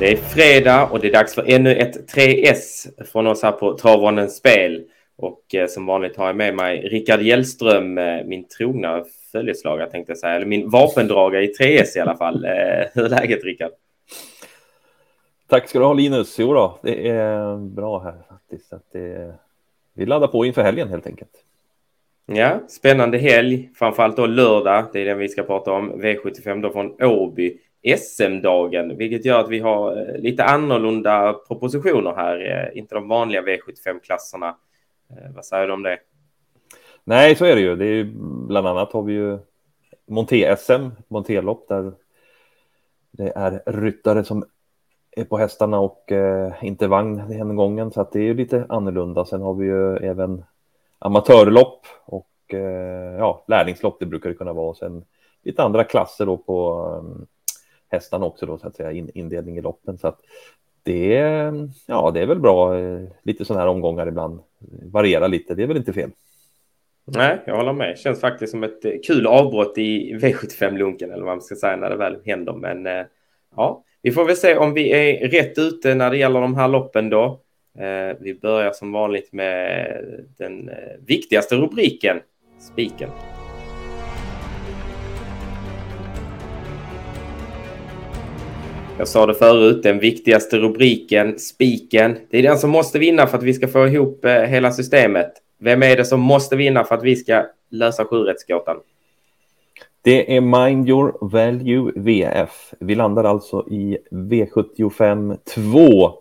Det är fredag och det är dags för ännu ett 3S från oss här på Travronens spel. Och eh, som vanligt har jag med mig Rickard Hjellström, eh, min trogna följeslagare tänkte jag säga, eller min vapendragare i 3S i alla fall. Eh, hur är läget Rickard? Tack ska du ha Linus. Jo då, det är bra här faktiskt. Att det, vi laddar på inför helgen helt enkelt. Ja, spännande helg, framförallt då lördag. Det är den vi ska prata om. V75 då från Åby. SM-dagen, vilket gör att vi har eh, lite annorlunda propositioner här. Eh, inte de vanliga V75-klasserna. Eh, vad säger du om det? Nej, så är det ju. Det är bland annat har vi ju Monté-SM, Monté-lopp där det är ryttare som är på hästarna och eh, inte vagn den gången, så att det är ju lite annorlunda. Sen har vi ju även amatörlopp och eh, ja, lärlingslopp, det brukar det kunna vara. Och sen lite andra klasser då på um, hästarna också då, så att säga, in, indelning i loppen. Så att det, är ja, det är väl bra, eh, lite sådana här omgångar ibland, variera lite, det är väl inte fel. Nej, jag håller med. Känns faktiskt som ett eh, kul avbrott i V75-lunken eller vad man ska säga när det väl händer. Men eh, ja, vi får väl se om vi är rätt ute när det gäller de här loppen då. Vi börjar som vanligt med den viktigaste rubriken, spiken. Jag sa det förut, den viktigaste rubriken, spiken. Det är den som måste vinna för att vi ska få ihop eh, hela systemet. Vem är det som måste vinna för att vi ska lösa sjurättsgåtan? Det är Mind Your Value VF. Vi landar alltså i V75 2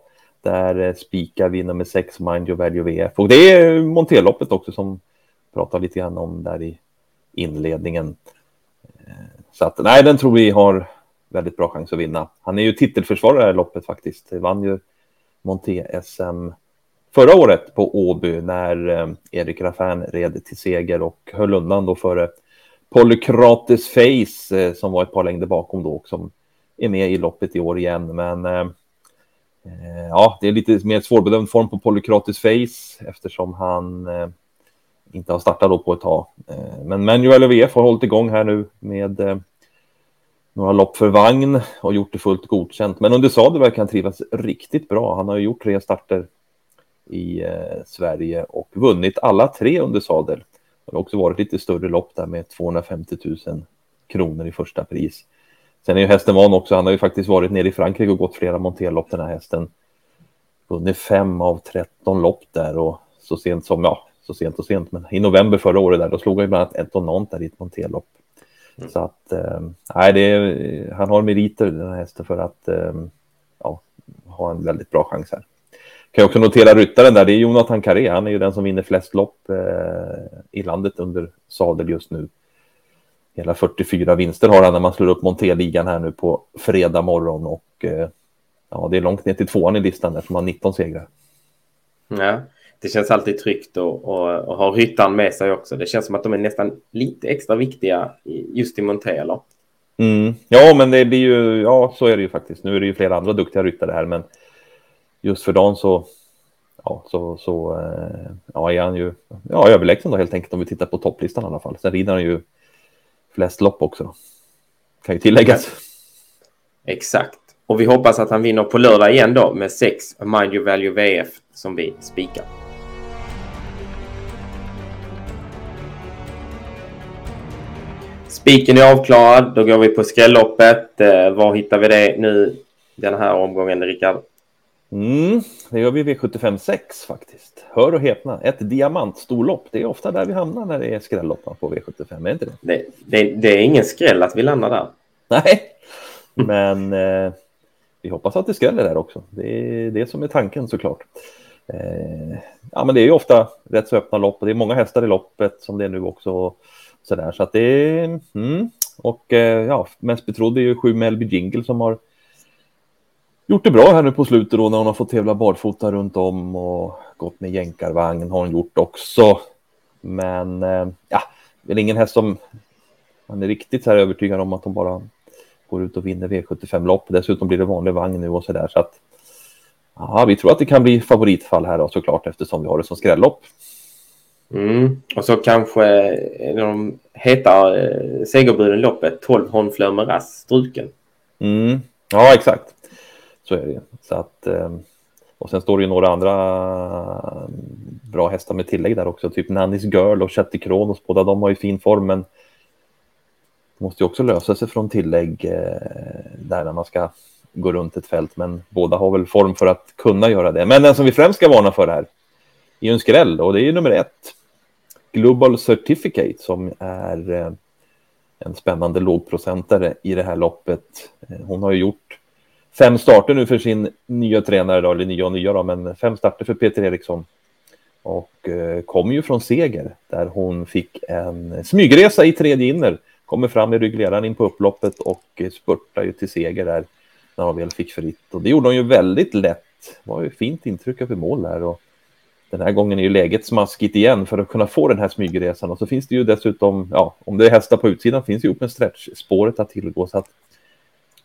där eh, spikar vi nummer 6 Mind Your Value VF. Och det är Monteloppet också som pratar lite grann om där i inledningen. Eh, så att nej, den tror vi har väldigt bra chans att vinna. Han är ju titelförsvarare i loppet faktiskt. Han vann ju Monté-SM förra året på Åby när eh, Erik Raffin red till seger och höll undan då före Polykrates Face eh, som var ett par längder bakom då och som är med i loppet i år igen. Men eh, eh ja, det är lite mer svårbedömd form på Polykrates Face eftersom han eh, inte har startat då på ett tag. Eh, men Manuel VF har hållit igång här nu med eh, några lopp för vagn och gjort det fullt godkänt. Men under sadel verkar han trivas riktigt bra. Han har ju gjort tre starter i eh, Sverige och vunnit alla tre under sadel. Det har också varit lite större lopp där med 250 000 kronor i första pris. Sen är ju hästen van också. Han har ju faktiskt varit nere i Frankrike och gått flera monterlopp den här hästen. Vunnit fem av 13 lopp där och så sent som, ja, så sent och sent, men i november förra året där, då slog han ju bland annat ett och där i ett monterlopp. Mm. Så att, eh, nej, det är, han har meriter den här hästen för att eh, ja, ha en väldigt bra chans här. Kan jag också notera ryttaren där, det är Jonathan Carré. Han är ju den som vinner flest lopp eh, i landet under sadel just nu. Hela 44 vinster har han när man slår upp Monté-ligan här nu på fredag morgon och ja, det är långt ner till tvåan i listan där som har 19 segrar. Ja, det känns alltid tryggt att ha ryttaren med sig också. Det känns som att de är nästan lite extra viktiga just i Montella. Mm. Ja, men det blir ju, ja, så är det ju faktiskt. Nu är det ju flera andra duktiga ryttare här, men just för dagen så, ja, så, så eh, ja, är han ju ja, överlägsen då helt enkelt om vi tittar på topplistan i alla fall. Sen rider han ju flest lopp också. Kan ju tilläggas. Exakt. Och vi hoppas att han vinner på lördag igen då med 6 Mind Your Value VF som vi spikar. Spiken är avklarad. Då går vi på skrälloppet. Eh, var hittar vi det nu den här omgången, Rickard? Mm, det gör vi V75 6 faktiskt. Hör och häpna, ett diamantstorlopp. Det är ofta där vi hamnar när det är skrällopp på V75, är det inte det? Det, det? det, är ingen skräll att vi landar där. Nej, men eh, vi hoppas att det skräller där också. Det är det som är tanken såklart. Eh, ja, men det är ju ofta rätt så öppna lopp och det är många hästar i loppet som det är nu också. Så, där, så att det är... Mm, och eh, ja, mest betrodd är ju sju Melby Jingle som har gjort det bra här nu på slutet då när hon har fått tävla barfota runt om och gått med jänkarvagn har hon gjort också. Men eh, ja, det är ingen häst som man är riktigt så här övertygad om att hon bara går ut och vinner V75-lopp. Dessutom blir det vanlig vagn nu och så där så att ja, vi tror att det kan bli favoritfall här då såklart eftersom vi har det som skrällopp. Mm. Och så kanske en av de heta eh, segerbuden loppet 12 Honfleur med Rass struken. Mm. Ja, exakt. Så är det. Så att, ehm, och sen står det ju några andra ehm, bra hästar med tillägg där också, typ Nannis Girl och Chatty Kronos. Båda de har ju fin form, men måste ju också lösa sig från tillägg eh, där när man ska gå runt ett fält. Men båda har väl form för att kunna göra det. Men den som vi främst ska varna för här är ju en skräll och det är ju nummer ett. Global Certificate som är eh, en spännande lågprocentare i det här loppet. Eh, hon har ju gjort fem starter nu för sin nya tränare, då, eller nya och nya då, men fem starter för Peter Eriksson. Och eh, kom ju från seger där hon fick en smygresa i tredje inner. Kommer fram i ryggledaren in på upploppet och eh, spurtar ju till seger där när hon väl fick fritt. Och det gjorde hon ju väldigt lätt. Det var ju fint intryck över mål där. Och den här gången är ju läget smaskigt igen för att kunna få den här smygresan. Och så finns det ju dessutom, ja, om det är hästar på utsidan finns ju med stretch-spåret att tillgå. Så att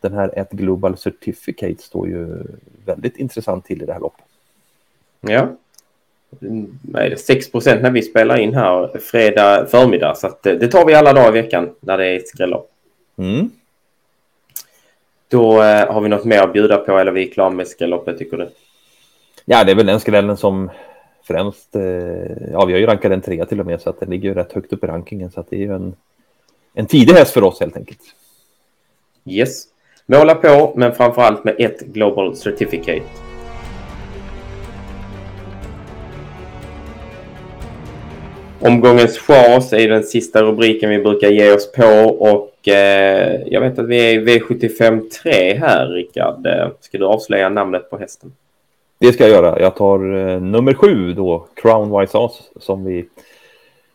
den här ett Global Certificate står ju väldigt intressant till i det här loppet. Ja. Nej, det är 6 procent när vi spelar in här fredag förmiddag. Så att det tar vi alla dagar i veckan när det är ett skrällopp. Mm. Då eh, har vi något mer att bjuda på eller vi är klara med skrälloppet tycker du? Ja, det är väl den skrällen som främst, eh, ja vi har ju rankat den trea till och med så att den ligger ju rätt högt upp i rankingen så att det är ju en, en tidig häst för oss helt enkelt. Yes. Måla på, men framför allt med ett Global Certificate. Omgångens chas är den sista rubriken vi brukar ge oss på och eh, jag vet att vi är i V75 3 här, Rickard. Eh, ska du avslöja namnet på hästen? Det ska jag göra. Jag tar eh, nummer sju då, Crown White Sauce, som vi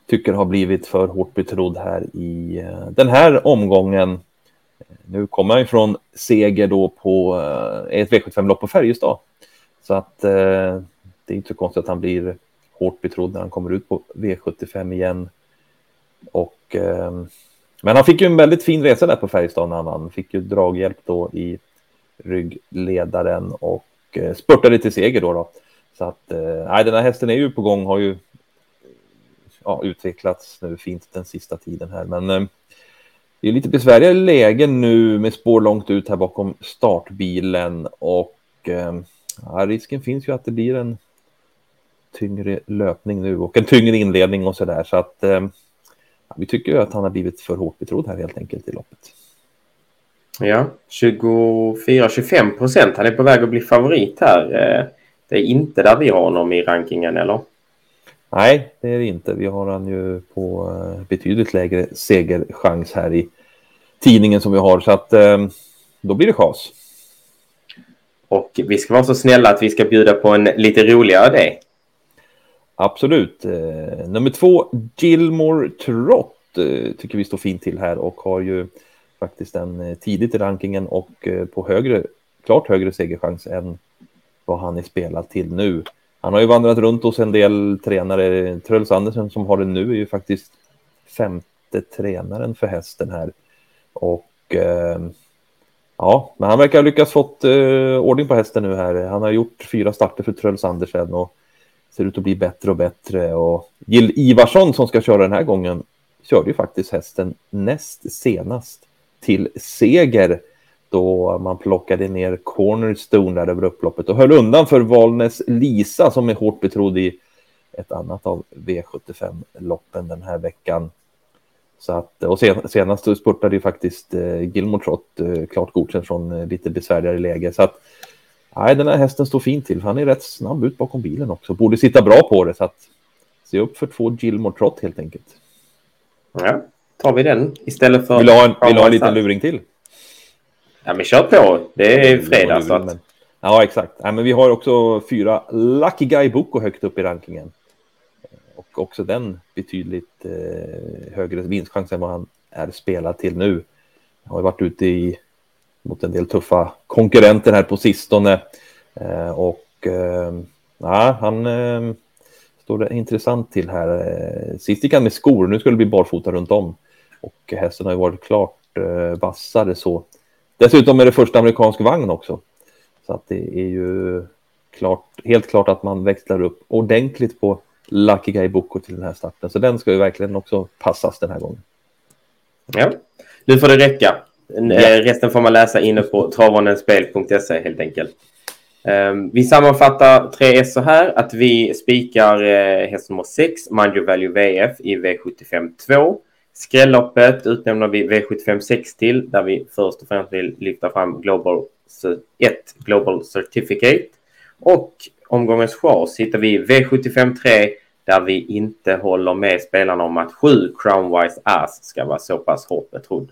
tycker har blivit för hårt betrodd här i eh, den här omgången. Nu kommer han från seger då på eh, ett V75-lopp på Färjestad. Så att eh, det är inte så konstigt att han blir hårt betrodd när han kommer ut på V75 igen. Och, eh, men han fick ju en väldigt fin resa där på Färjestad när han vann. Fick ju draghjälp då i ryggledaren och eh, spurtade till seger då. då. Så att eh, den här hästen är ju på gång, har ju ja, utvecklats nu fint den sista tiden här. Men eh, det är lite besvärliga lägen nu med spår långt ut här bakom startbilen och eh, ja, risken finns ju att det blir en tyngre löpning nu och en tyngre inledning och så där. Så att eh, vi tycker ju att han har blivit för hårt betrodd här helt enkelt i loppet. Ja, 24-25 procent. Han är på väg att bli favorit här. Eh, det är inte där vi har honom i rankingen, eller? Nej, det är det inte. Vi har han ju på eh, betydligt lägre segerchans här i tidningen som vi har. Så att eh, då blir det chas. Och vi ska vara så snälla att vi ska bjuda på en lite roligare day. Absolut. Nummer två, Gilmore Trott, tycker vi står fint till här och har ju faktiskt en eh, tidigt i rankingen och eh, på högre, klart högre segerchans än vad han är spelad till nu. Han har ju vandrat runt hos en del tränare. Truls Andersen som har det nu är ju faktiskt femte tränaren för hästen här. Och eh, ja, men han verkar ha lyckats fått eh, ordning på hästen nu här. Han har gjort fyra starter för Truls Andersen och ser ut att bli bättre och bättre. Och Jill Ivarsson som ska köra den här gången körde ju faktiskt hästen näst senast till seger då man plockade ner Cornerstone där över upploppet och höll undan för Valnes Lisa som är hårt betrodd i ett annat av V75-loppen den här veckan. Så att, och sen, senast spurtade ju faktiskt eh, Gilmore Trott eh, klart godkänd från eh, lite besvärligare läge. Så att nej, den här hästen står fint till. Han är rätt snabb ut bakom bilen också. Borde sitta bra på det. Så att se upp för två Gilmore Trott helt enkelt. Ja, tar vi den istället för... Vill du ha en, vill ha en liten luring till? Ja, men kör på. Det är fredag. Så att... Ja, exakt. Ja, men vi har också fyra Lucky Guy Boko högt upp i rankingen. Och också den betydligt eh, högre vinstchans än vad han är spelad till nu. Han har varit ute i, mot en del tuffa konkurrenter här på sistone. Eh, och eh, ja, han eh, står det intressant till här. Eh, sist gick han med skor, nu skulle det bli barfota runt om. Och hästen har ju varit klart eh, vassare så. Dessutom är det första amerikansk vagn också. Så att det är ju klart, helt klart att man växlar upp ordentligt på Lucky Guy Boko till den här starten. Så den ska ju verkligen också passas den här gången. Ja, nu får det räcka. Ja. Resten får man läsa inne på travonenspel.se helt enkelt. Um, vi sammanfattar 3S så här att vi spikar uh, häst nummer 6, Mind Value VF i V75 2. Skrälloppet utnämner vi V75 6 till där vi först och främst vill lyfta fram Global ett Global Certificate. Och omgångens chans hittar vi V75 3 där vi inte håller med spelarna om att 7 Crownwise Ass ska vara så pass hårt betrodd.